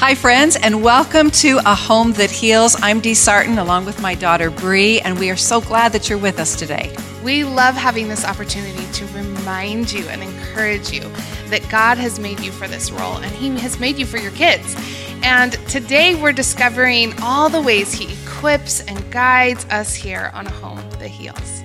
Hi, friends, and welcome to A Home That Heals. I'm Dee Sarton along with my daughter Bree, and we are so glad that you're with us today. We love having this opportunity to remind you and encourage you that God has made you for this role and He has made you for your kids. And today we're discovering all the ways He equips and guides us here on A Home That Heals.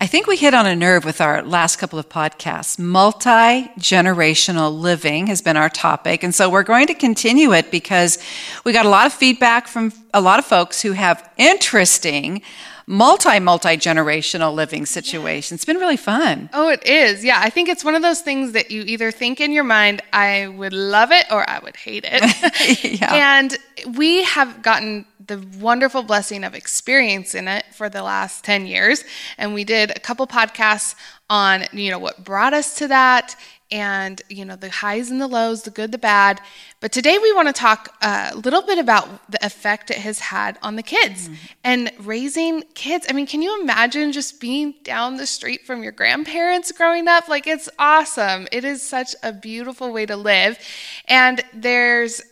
I think we hit on a nerve with our last couple of podcasts. Multi generational living has been our topic. And so we're going to continue it because we got a lot of feedback from a lot of folks who have interesting multi multi generational living situations. It's been really fun. Oh, it is. Yeah, I think it's one of those things that you either think in your mind, I would love it or I would hate it. yeah. And we have gotten the wonderful blessing of experiencing it for the last 10 years. And we did a couple podcasts on, you know, what brought us to that and, you know, the highs and the lows, the good, the bad. But today we want to talk a little bit about the effect it has had on the kids mm-hmm. and raising kids. I mean, can you imagine just being down the street from your grandparents growing up? Like, it's awesome. It is such a beautiful way to live. And there's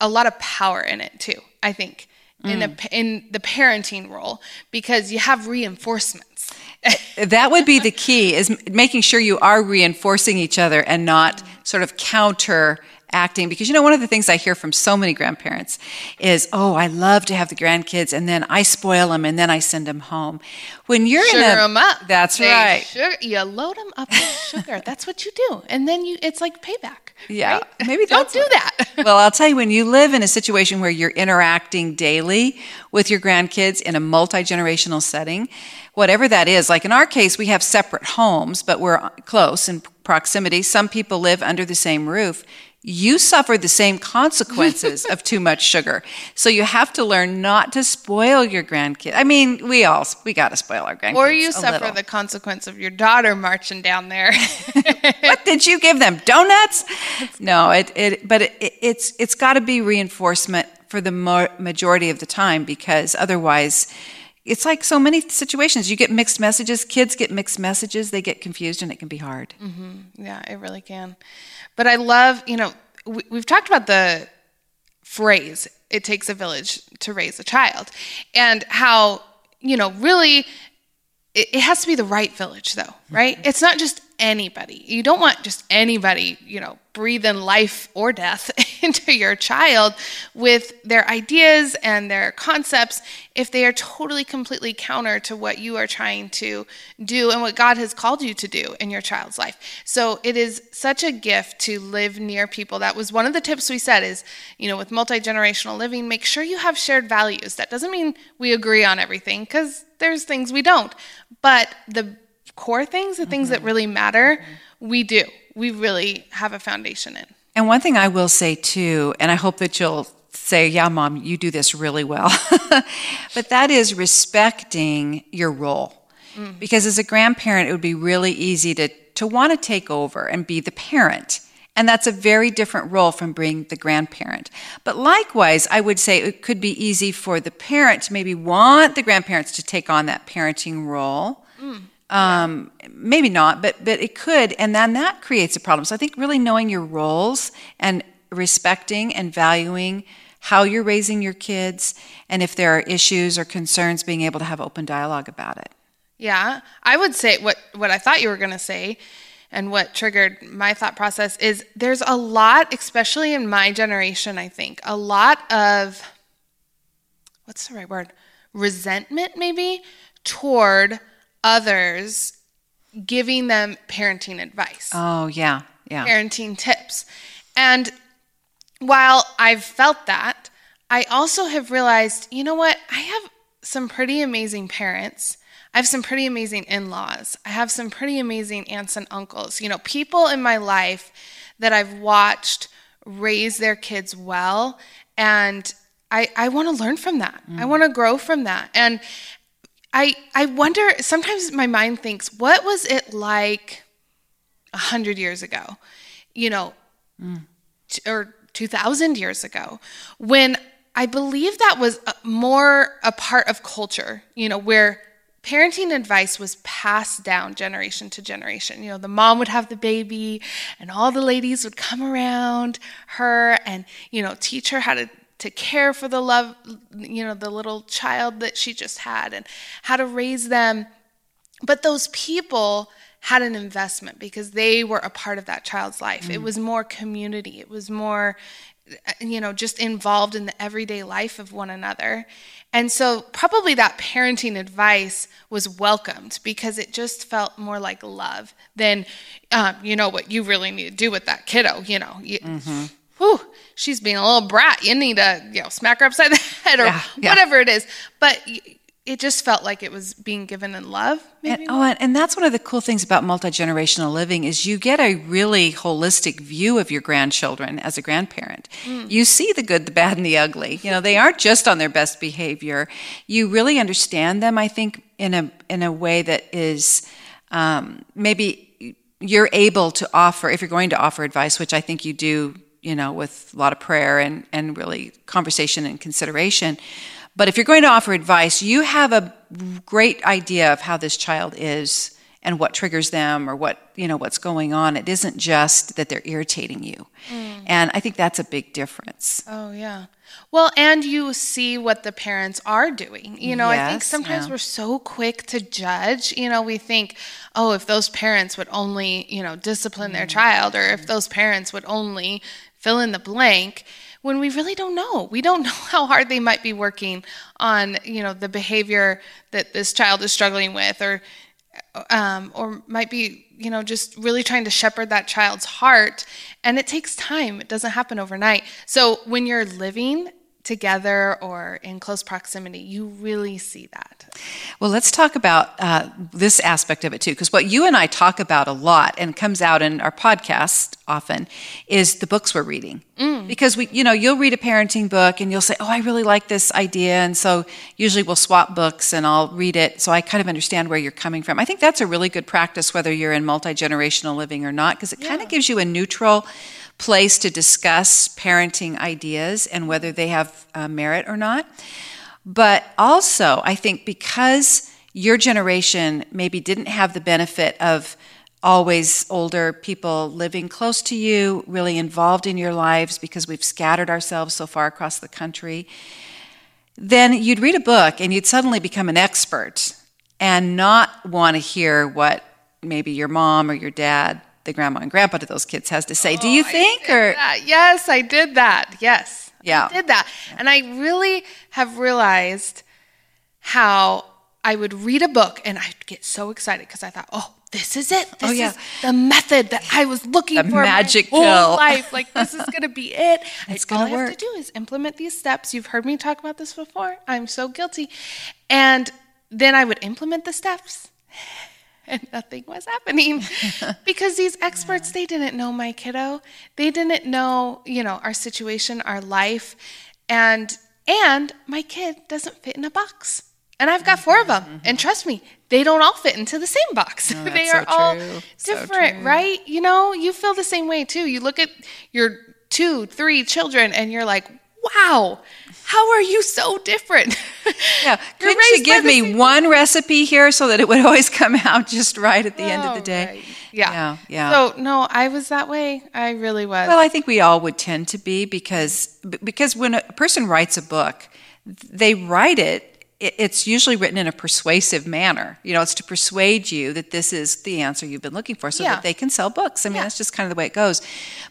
a lot of power in it, too, I think in a, mm. in the parenting role because you have reinforcements. that would be the key is making sure you are reinforcing each other and not sort of counter acting because you know one of the things i hear from so many grandparents is oh i love to have the grandkids and then i spoil them and then i send them home when you're sugar in a them up that's they right sugar, you load them up with sugar that's what you do and then you it's like payback yeah right? maybe don't do that well i'll tell you when you live in a situation where you're interacting daily with your grandkids in a multi-generational setting whatever that is. Like in our case, we have separate homes, but we're uh, close in proximity. Some people live under the same roof you suffer the same consequences of too much sugar. So you have to learn not to spoil your grandkids. I mean, we all we got to spoil our grandkids. Or you suffer little. the consequence of your daughter marching down there. what did you give them? Donuts? No, it it but it, it's it's got to be reinforcement for the majority of the time because otherwise it's like so many situations you get mixed messages kids get mixed messages they get confused and it can be hard mm-hmm. yeah it really can but I love, you know, we, we've talked about the phrase, it takes a village to raise a child, and how, you know, really it, has to be the right village, though, right? Mm-hmm. It's not just anybody. You don't want just anybody, you know, breathing life or death into your child with their ideas and their concepts if they are totally, completely counter to what you are trying to do and what God has called you to do in your child's life. So it is such a gift to live near people. That was one of the tips we said is, you know, with multi generational living, make sure you have shared values. That doesn't mean we agree on everything because there's things we don't. But the core things, the mm-hmm. things that mm-hmm. really matter, mm-hmm. we do. We really have a foundation in. And one thing I will say too, and I hope that you'll say, yeah, mom, you do this really well, but that is respecting your role. Mm. Because as a grandparent, it would be really easy to, to want to take over and be the parent. And that's a very different role from being the grandparent. But likewise, I would say it could be easy for the parent to maybe want the grandparents to take on that parenting role. Mm. Um. Maybe not, but but it could, and then that creates a problem. So I think really knowing your roles and respecting and valuing how you're raising your kids, and if there are issues or concerns, being able to have open dialogue about it. Yeah, I would say what what I thought you were going to say, and what triggered my thought process is there's a lot, especially in my generation. I think a lot of what's the right word, resentment maybe toward others giving them parenting advice. Oh, yeah. Yeah. Parenting tips. And while I've felt that, I also have realized, you know what? I have some pretty amazing parents. I have some pretty amazing in laws. I have some pretty amazing aunts and uncles. You know, people in my life that I've watched raise their kids well. And I, I want to learn from that. Mm. I want to grow from that. And I I wonder sometimes my mind thinks what was it like a hundred years ago, you know, mm. t- or two thousand years ago, when I believe that was more a part of culture, you know, where parenting advice was passed down generation to generation. You know, the mom would have the baby, and all the ladies would come around her and, you know, teach her how to to care for the love, you know, the little child that she just had and how to raise them. But those people had an investment because they were a part of that child's life. Mm. It was more community. It was more you know, just involved in the everyday life of one another. And so, probably that parenting advice was welcomed because it just felt more like love than, um, you know, what you really need to do with that kiddo. You know, you, mm-hmm. Whew, she's being a little brat. You need to, you know, smack her upside the head or yeah, yeah. whatever it is. But it just felt like it was being given in love. And, oh, and that's one of the cool things about multi generational living is you get a really holistic view of your grandchildren as a grandparent. Mm. You see the good, the bad, and the ugly. You know, they aren't just on their best behavior. You really understand them. I think in a in a way that is um, maybe you're able to offer if you're going to offer advice, which I think you do. You know, with a lot of prayer and and really conversation and consideration but if you're going to offer advice, you have a great idea of how this child is and what triggers them or what, you know, what's going on. It isn't just that they're irritating you. Mm. And I think that's a big difference. Oh, yeah. Well, and you see what the parents are doing. You know, yes, I think sometimes yeah. we're so quick to judge. You know, we think, oh, if those parents would only, you know, discipline mm. their child, or if those parents would only fill in the blank when we really don't know. We don't know how hard they might be working on, you know, the behavior that this child is struggling with, or um, or might be, you know, just really trying to shepherd that child's heart. And it takes time. It doesn't happen overnight. So when you're living together or in close proximity, you really see that. Well, let's talk about uh, this aspect of it too, because what you and I talk about a lot and comes out in our podcast often is the books we're reading. Mm. Because we, you know, you'll read a parenting book and you'll say, "Oh, I really like this idea," and so usually we'll swap books and I'll read it, so I kind of understand where you're coming from. I think that's a really good practice, whether you're in multi generational living or not, because it yeah. kind of gives you a neutral place to discuss parenting ideas and whether they have uh, merit or not. But also, I think because your generation maybe didn't have the benefit of always older people living close to you, really involved in your lives because we've scattered ourselves so far across the country, then you'd read a book and you'd suddenly become an expert and not want to hear what maybe your mom or your dad the grandma and grandpa to those kids has to say. Oh, Do you oh, think? Or that. yes, I did that. Yes, yeah, I did that, and I really have realized how I would read a book and I'd get so excited because I thought, oh, this is it. Oh, this oh, yeah. is the method that I was looking the for magic my whole pill. life. Like this is gonna be it. It's gonna all work. I have to do is implement these steps. You've heard me talk about this before. I'm so guilty. And then I would implement the steps and nothing was happening. Because these experts they didn't know my kiddo. They didn't know you know our situation our life. And and my kid doesn't fit in a box. And i've got four of them. Mm-hmm. and trust me they don't all fit into the same box. No, they are so all different so right? You know you feel the same way too. You look at your two three children and you're like wow, how are you so different? Yeah. Couldn't you give me one recipe here so that it would always come out just right at the oh, end of the oh, day? Right. Yeah. yeah. Yeah. So no, I was that way. I really was. Well, I think we all would tend to be because because when a person writes a book, they write it it's usually written in a persuasive manner. You know, it's to persuade you that this is the answer you've been looking for so yeah. that they can sell books. I mean, yeah. that's just kind of the way it goes.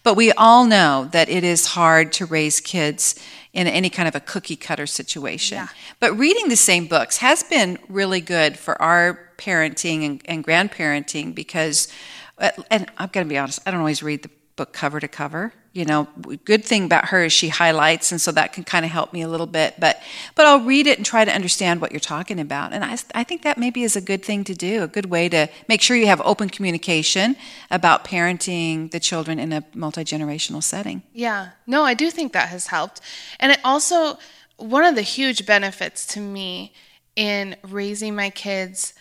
But we all know that it is hard to raise kids in any kind of a cookie cutter situation. Yeah. But reading the same books has been really good for our parenting and, and grandparenting because, uh, and I'm going to be honest, I don't always read the book cover to cover you know good thing about her is she highlights and so that can kind of help me a little bit but but i'll read it and try to understand what you're talking about and i, I think that maybe is a good thing to do a good way to make sure you have open communication about parenting the children in a multi-generational setting. Yeah. No i do think that has helped and it also one of the huge benefits to me in raising my kids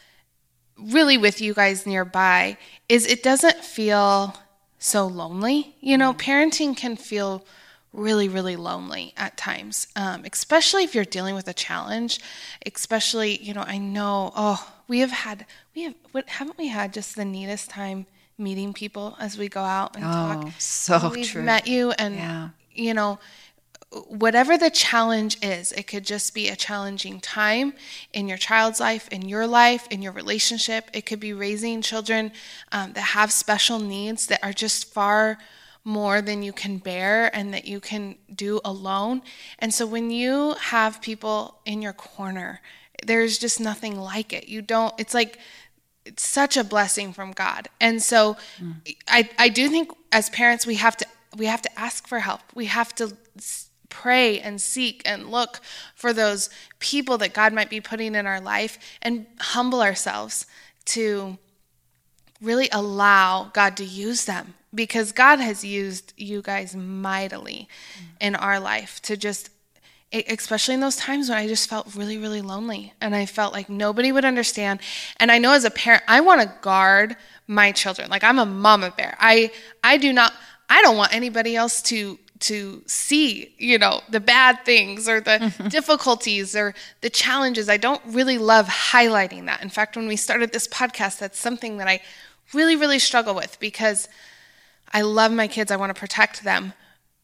really with you guys nearby is it doesn't feel so lonely. You know, parenting can feel really, really lonely at times, um, especially if you're dealing with a challenge. Especially, you know, I know, oh, we have had we have what haven't we had just the neatest time meeting people as we go out and Oh, talk. so We've true. met you and Yeah. you know whatever the challenge is it could just be a challenging time in your child's life in your life in your relationship it could be raising children um, that have special needs that are just far more than you can bear and that you can do alone and so when you have people in your corner there's just nothing like it you don't it's like it's such a blessing from God. And so I I do think as parents we have to we have to ask for help. We have to pray and seek and look for those people that God might be putting in our life and humble ourselves to really allow God to use them. Because God has used you guys mightily in our life to just especially in those times when I just felt really really lonely and I felt like nobody would understand. And I know as a parent I want to guard my children. Like I'm a mama bear. I I do not I don't want anybody else to to see you know the bad things or the mm-hmm. difficulties or the challenges I don't really love highlighting that in fact when we started this podcast that's something that I really really struggle with because I love my kids. I want to protect them.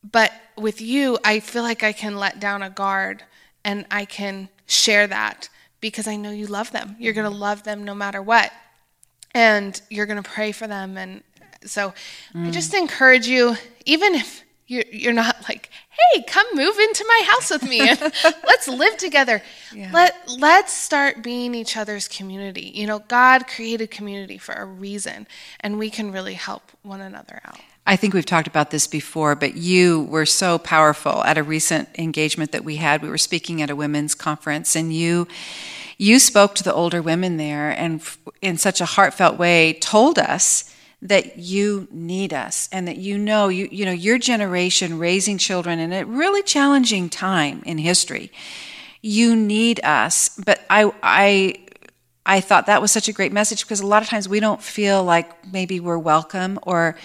But with you, I feel like I can let down a guard and I can share that because I know you love them. You're going to mm-hmm. love them no matter what. And you're going to pray for them. And so I mm. just encourage you, even if you're, you're not like, hey, come move into my house with me and let's live together. Let, let's start being each other's community. You know, God created community for a reason, and we can really help one another out. I think we've talked about this before, but you were so powerful at a recent engagement that we had. We were speaking at a women's conference, and you you spoke to the older women there, and in such a heartfelt way, told us that you need us, and that you know you you know your generation raising children in a really challenging time in history. You need us, but I I I thought that was such a great message because a lot of times we don't feel like maybe we're welcome or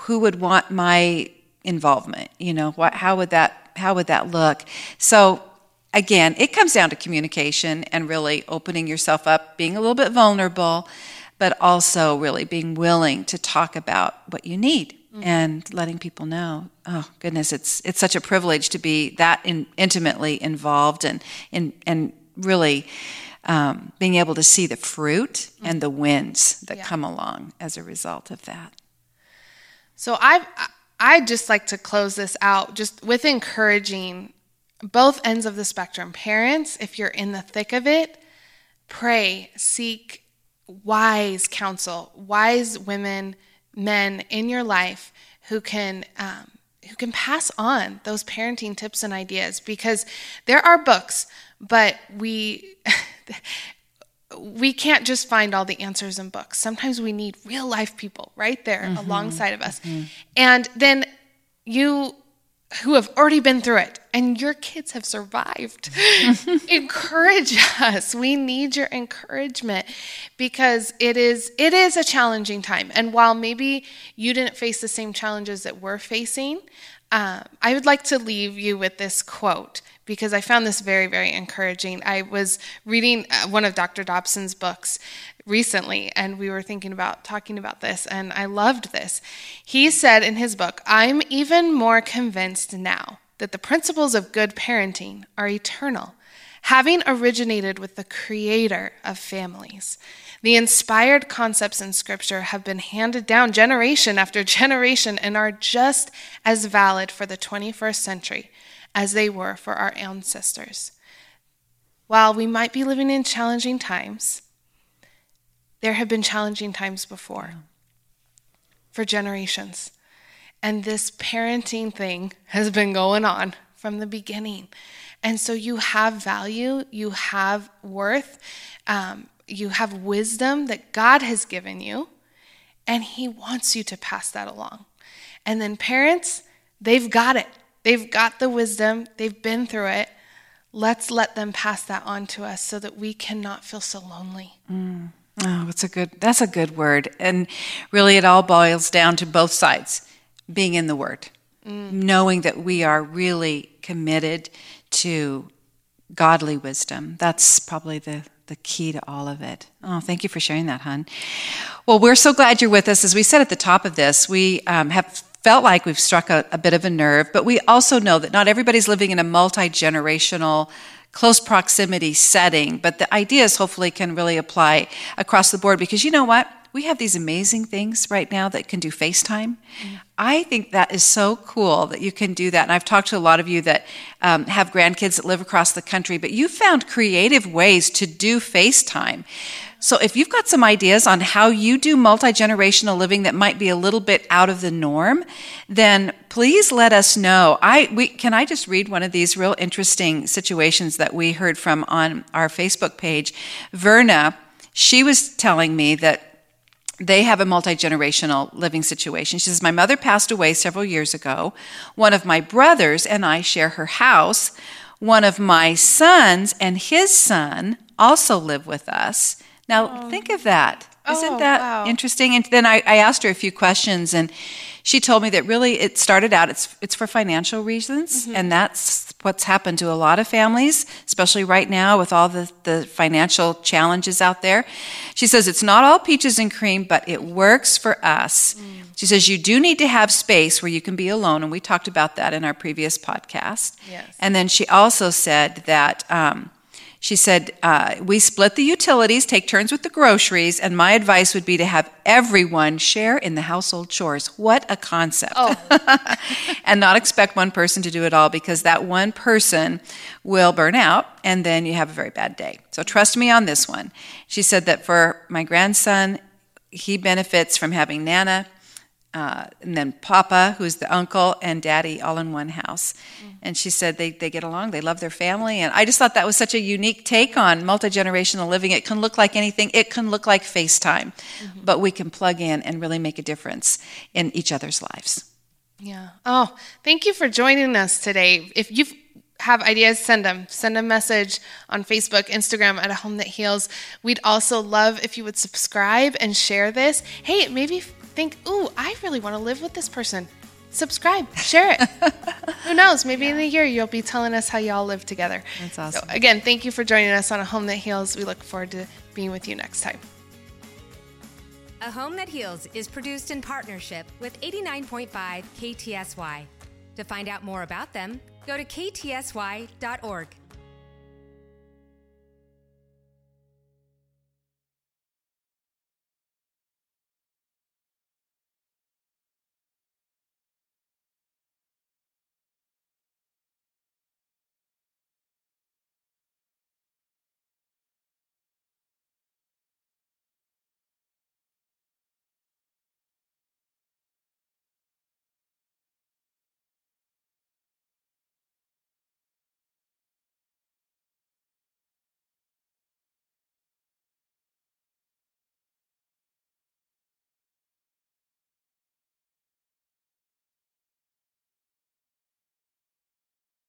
who would want my involvement you know what how would that how would that look so again it comes down to communication and really opening yourself up being a little bit vulnerable but also really being willing to talk about what you need and letting people know oh goodness it's it's such a privilege to be that in, intimately involved and in and really um, being able to see the fruit and the wins that come along as a result of that. So I I just like to close this out just with encouraging both ends of the spectrum. Parents, if you're in the thick of it, pray, seek wise counsel, wise women, men in your life who can um, who can pass on those parenting tips and ideas because there are books, but we we can't just find all the answers in books. Sometimes we need real life people right there alongside of us. And then you who have already been through it and your kids have survived. Encourage us. We need your encouragement because it is it is a challenging time. And while maybe you didn't face the same challenges that we're facing, um, I would like to leave you with this quote because I found this very, very encouraging. I was reading uh, one of Dr. Dobson's books recently, and we were thinking about talking about this, and I loved this. He said in his book, I'm even more convinced now that the principles of good parenting are eternal, having originated with the creator of families. The inspired concepts in Scripture have been handed down generation after generation and are just as valid for the 21st century as they were for our ancestors. While we might be living in challenging times, there have been challenging times before for generations. And this parenting thing has been going on from the beginning. And so you have value, you have worth, um, you have wisdom that God has given you, and He wants you to pass that along. And then parents, they've got it. They've got the wisdom, they've been through it. Let's let them pass that on to us so that we cannot feel so lonely. Oh, that's a good that's a good word. And really it all boils down to both sides being in the word. Knowing that we are really committed to godly wisdom. That's probably the the key to all of it. Oh, thank you for sharing that, hon. Well, we're so glad you're with us. As we said at the top of this, we um, have felt like we've struck a, a bit of a nerve, but we also know that not everybody's living in a multi generational close proximity setting, but the ideas hopefully can really apply across the board because you know what? We have these amazing things right now that can do FaceTime. Mm. I think that is so cool that you can do that. And I've talked to a lot of you that um, have grandkids that live across the country, but you found creative ways to do FaceTime. So if you've got some ideas on how you do multi generational living that might be a little bit out of the norm, then please let us know. I we can I just read one of these real interesting situations that we heard from on our Facebook page. Verna, she was telling me that they have a multi generational living situation. She says, My mother passed away several years ago. One of my brothers and I share her house. One of my sons and his son also live with us. Now, oh. think of that. Isn't oh, that wow. interesting? And then I, I, asked her a few questions, and she told me that really it started out it's it's for financial reasons, mm-hmm. and that's what's happened to a lot of families, especially right now with all the, the financial challenges out there. She says it's not all peaches and cream, but it works for us. Mm. She says you do need to have space where you can be alone, and we talked about that in our previous podcast. Yes. And then she also said that. Um, she said, uh, We split the utilities, take turns with the groceries, and my advice would be to have everyone share in the household chores. What a concept. Oh. and not expect one person to do it all because that one person will burn out and then you have a very bad day. So trust me on this one. She said that for my grandson, he benefits from having Nana uh, and then Papa, who's the uncle, and Daddy all in one house. Mm-hmm. And she said they, they get along, they love their family. And I just thought that was such a unique take on multi generational living. It can look like anything, it can look like FaceTime, mm-hmm. but we can plug in and really make a difference in each other's lives. Yeah. Oh, thank you for joining us today. If you have ideas, send them. Send a message on Facebook, Instagram at a home that heals. We'd also love if you would subscribe and share this. Hey, maybe think, ooh, I really want to live with this person. Subscribe, share it. Who knows? Maybe yeah. in a year you'll be telling us how y'all live together. That's awesome. So, again, thank you for joining us on A Home That Heals. We look forward to being with you next time. A Home That Heals is produced in partnership with 89.5 KTSY. To find out more about them, go to ktsy.org.